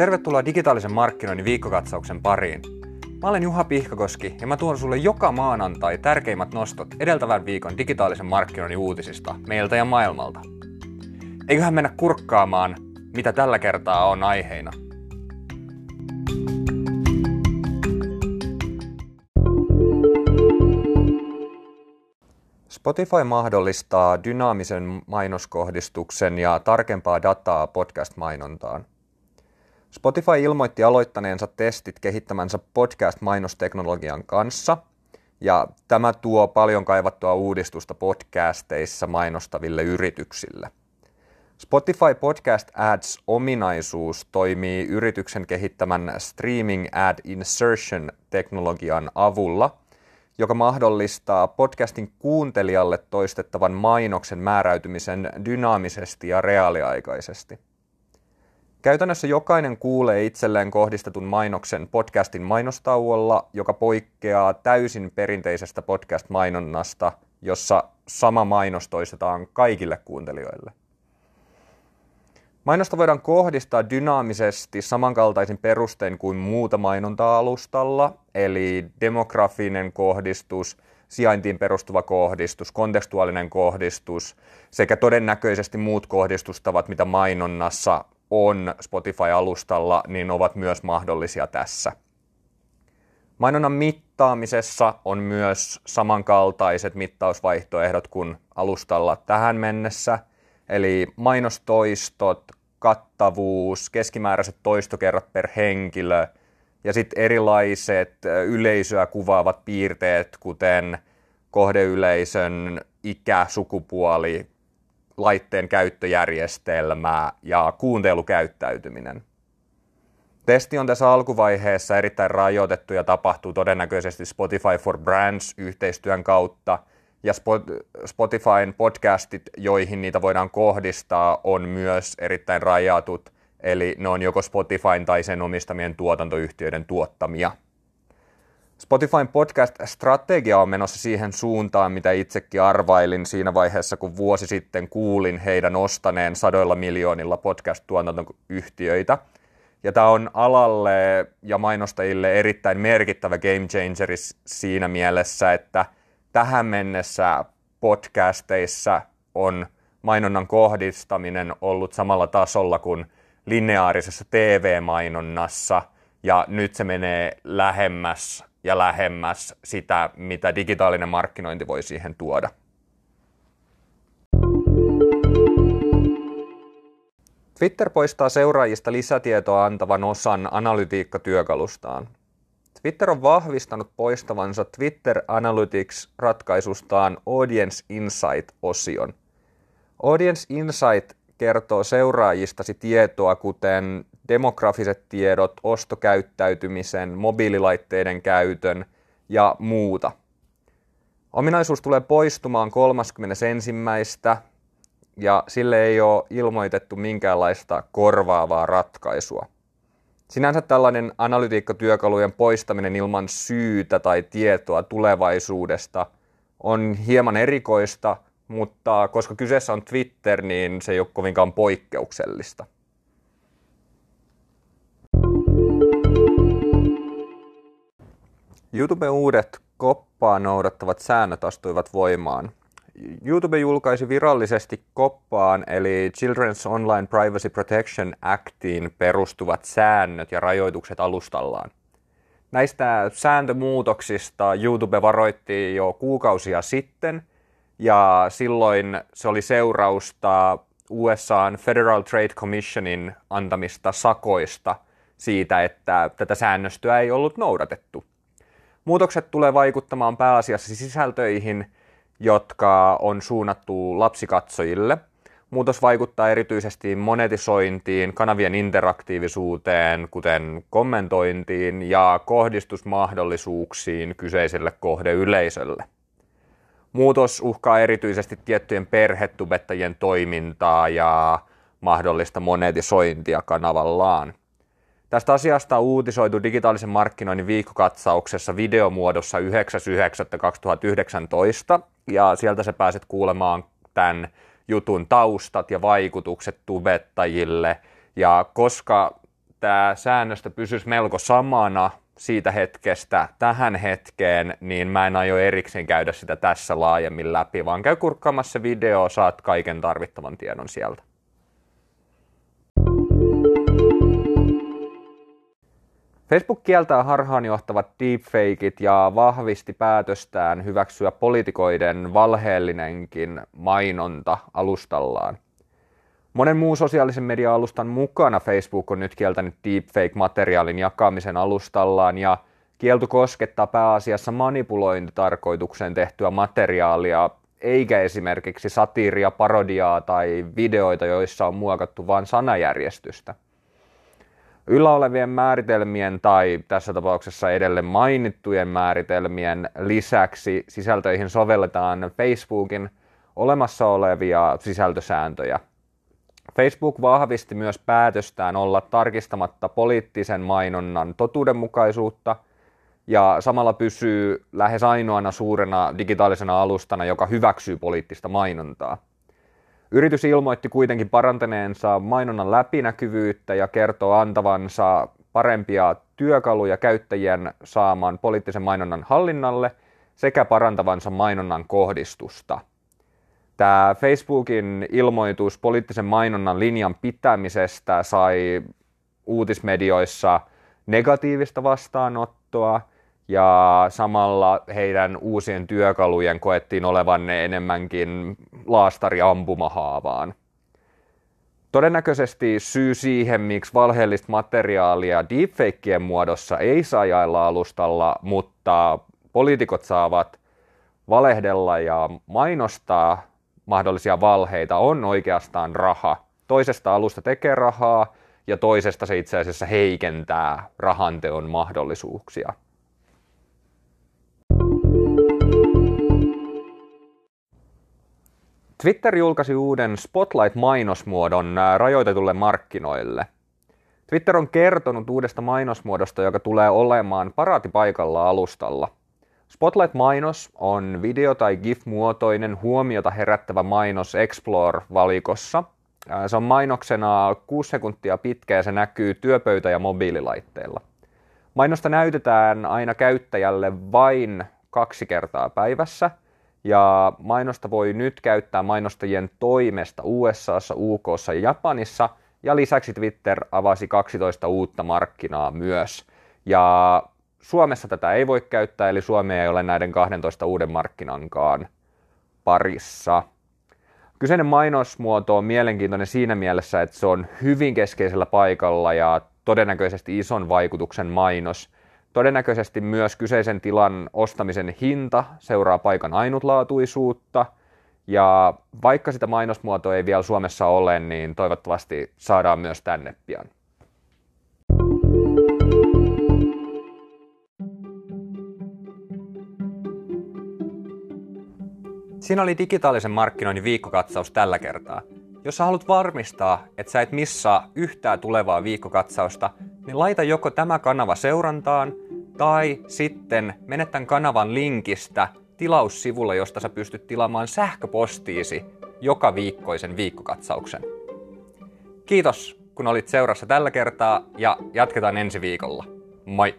Tervetuloa digitaalisen markkinoinnin viikkokatsauksen pariin. Mä olen Juha Pihkakoski ja mä tuon sulle joka maanantai tärkeimmät nostot edeltävän viikon digitaalisen markkinoinnin uutisista meiltä ja maailmalta. Eiköhän mennä kurkkaamaan, mitä tällä kertaa on aiheina. Spotify mahdollistaa dynaamisen mainoskohdistuksen ja tarkempaa dataa podcast-mainontaan. Spotify ilmoitti aloittaneensa testit kehittämänsä podcast-mainosteknologian kanssa, ja tämä tuo paljon kaivattua uudistusta podcasteissa mainostaville yrityksille. Spotify Podcast Ads-ominaisuus toimii yrityksen kehittämän Streaming Ad Insertion-teknologian avulla – joka mahdollistaa podcastin kuuntelijalle toistettavan mainoksen määräytymisen dynaamisesti ja reaaliaikaisesti. Käytännössä jokainen kuulee itselleen kohdistetun mainoksen podcastin mainostauolla, joka poikkeaa täysin perinteisestä podcast-mainonnasta, jossa sama mainos toistetaan kaikille kuuntelijoille. Mainosta voidaan kohdistaa dynaamisesti samankaltaisin perustein kuin muuta mainonta-alustalla, eli demografinen kohdistus, sijaintiin perustuva kohdistus, kontekstuaalinen kohdistus sekä todennäköisesti muut kohdistustavat, mitä mainonnassa on Spotify-alustalla, niin ovat myös mahdollisia tässä. Mainonnan mittaamisessa on myös samankaltaiset mittausvaihtoehdot kuin alustalla tähän mennessä – Eli mainostoistot, kattavuus, keskimääräiset toistokerrat per henkilö ja sitten erilaiset yleisöä kuvaavat piirteet, kuten kohdeyleisön ikä, sukupuoli, laitteen käyttöjärjestelmä ja kuuntelukäyttäytyminen. Testi on tässä alkuvaiheessa erittäin rajoitettu ja tapahtuu todennäköisesti Spotify for Brands yhteistyön kautta – ja Spotifyn podcastit, joihin niitä voidaan kohdistaa, on myös erittäin rajatut, eli ne on joko Spotifyn tai sen omistamien tuotantoyhtiöiden tuottamia. Spotifyn podcast-strategia on menossa siihen suuntaan, mitä itsekin arvailin siinä vaiheessa, kun vuosi sitten kuulin heidän ostaneen sadoilla miljoonilla podcast-tuotantoyhtiöitä. Ja tämä on alalle ja mainostajille erittäin merkittävä game changeri siinä mielessä, että – tähän mennessä podcasteissa on mainonnan kohdistaminen ollut samalla tasolla kuin lineaarisessa TV-mainonnassa, ja nyt se menee lähemmäs ja lähemmäs sitä, mitä digitaalinen markkinointi voi siihen tuoda. Twitter poistaa seuraajista lisätietoa antavan osan analytiikkatyökalustaan. Twitter on vahvistanut poistavansa Twitter Analytics-ratkaisustaan Audience Insight-osion. Audience Insight kertoo seuraajistasi tietoa, kuten demografiset tiedot, ostokäyttäytymisen, mobiililaitteiden käytön ja muuta. Ominaisuus tulee poistumaan 31. ja sille ei ole ilmoitettu minkäänlaista korvaavaa ratkaisua. Sinänsä tällainen analytiikkatyökalujen poistaminen ilman syytä tai tietoa tulevaisuudesta on hieman erikoista, mutta koska kyseessä on Twitter, niin se ei ole kovinkaan poikkeuksellista. YouTuben uudet koppaa noudattavat säännöt astuivat voimaan. YouTube julkaisi virallisesti koppaan eli Children's Online Privacy Protection Actiin perustuvat säännöt ja rajoitukset alustallaan. Näistä sääntömuutoksista YouTube varoitti jo kuukausia sitten ja silloin se oli seurausta USAn Federal Trade Commissionin antamista sakoista siitä, että tätä säännöstöä ei ollut noudatettu. Muutokset tulee vaikuttamaan pääasiassa sisältöihin – jotka on suunnattu lapsikatsojille. Muutos vaikuttaa erityisesti monetisointiin, kanavien interaktiivisuuteen, kuten kommentointiin ja kohdistusmahdollisuuksiin kyseiselle kohdeyleisölle. Muutos uhkaa erityisesti tiettyjen perhetubettajien toimintaa ja mahdollista monetisointia kanavallaan. Tästä asiasta on uutisoitu digitaalisen markkinoinnin viikkokatsauksessa videomuodossa 9.9.2019 ja sieltä sä pääset kuulemaan tämän jutun taustat ja vaikutukset tubettajille. Ja koska että säännöstä pysyisi melko samana siitä hetkestä tähän hetkeen, niin mä en aio erikseen käydä sitä tässä laajemmin läpi, vaan käy kurkkaamassa video, saat kaiken tarvittavan tiedon sieltä. Facebook kieltää harhaanjohtavat deepfakeit ja vahvisti päätöstään hyväksyä politikoiden valheellinenkin mainonta alustallaan. Monen muun sosiaalisen media-alustan mukana Facebook on nyt kieltänyt deepfake-materiaalin jakamisen alustallaan ja kielto koskettaa pääasiassa manipulointitarkoitukseen tehtyä materiaalia, eikä esimerkiksi satiiria, parodiaa tai videoita, joissa on muokattu vain sanajärjestystä. Yllä olevien määritelmien tai tässä tapauksessa edelleen mainittujen määritelmien lisäksi sisältöihin sovelletaan Facebookin olemassa olevia sisältösääntöjä – Facebook vahvisti myös päätöstään olla tarkistamatta poliittisen mainonnan totuudenmukaisuutta ja samalla pysyy lähes ainoana suurena digitaalisena alustana, joka hyväksyy poliittista mainontaa. Yritys ilmoitti kuitenkin parantaneensa mainonnan läpinäkyvyyttä ja kertoo antavansa parempia työkaluja käyttäjien saamaan poliittisen mainonnan hallinnalle sekä parantavansa mainonnan kohdistusta – Tämä Facebookin ilmoitus poliittisen mainonnan linjan pitämisestä sai uutismedioissa negatiivista vastaanottoa ja samalla heidän uusien työkalujen koettiin olevan enemmänkin laastari ampumahaavaan. Todennäköisesti syy siihen, miksi valheellista materiaalia deepfakeien muodossa ei saa jaella alustalla, mutta poliitikot saavat valehdella ja mainostaa mahdollisia valheita on oikeastaan raha. Toisesta alusta tekee rahaa ja toisesta se itse asiassa heikentää rahanteon mahdollisuuksia. Twitter julkaisi uuden Spotlight-mainosmuodon rajoitetulle markkinoille. Twitter on kertonut uudesta mainosmuodosta, joka tulee olemaan paraatipaikalla alustalla – Spotlight-mainos on video- tai GIF-muotoinen huomiota herättävä mainos Explore-valikossa. Se on mainoksena 6 sekuntia pitkä ja se näkyy työpöytä- ja mobiililaitteilla. Mainosta näytetään aina käyttäjälle vain kaksi kertaa päivässä, ja mainosta voi nyt käyttää mainostajien toimesta USAssa, UKssa ja Japanissa, ja lisäksi Twitter avasi 12 uutta markkinaa myös. Ja Suomessa tätä ei voi käyttää, eli Suomi ei ole näiden 12 uuden markkinankaan parissa. Kyseinen mainosmuoto on mielenkiintoinen siinä mielessä, että se on hyvin keskeisellä paikalla ja todennäköisesti ison vaikutuksen mainos. Todennäköisesti myös kyseisen tilan ostamisen hinta seuraa paikan ainutlaatuisuutta. Ja vaikka sitä mainosmuotoa ei vielä Suomessa ole, niin toivottavasti saadaan myös tänne pian. Siinä oli digitaalisen markkinoinnin viikkokatsaus tällä kertaa. Jos sä haluat varmistaa, että sä et missaa yhtään tulevaa viikkokatsausta, niin laita joko tämä kanava seurantaan, tai sitten mene tämän kanavan linkistä tilaussivulle, josta sä pystyt tilaamaan sähköpostiisi joka viikkoisen viikkokatsauksen. Kiitos, kun olit seurassa tällä kertaa ja jatketaan ensi viikolla. Moi!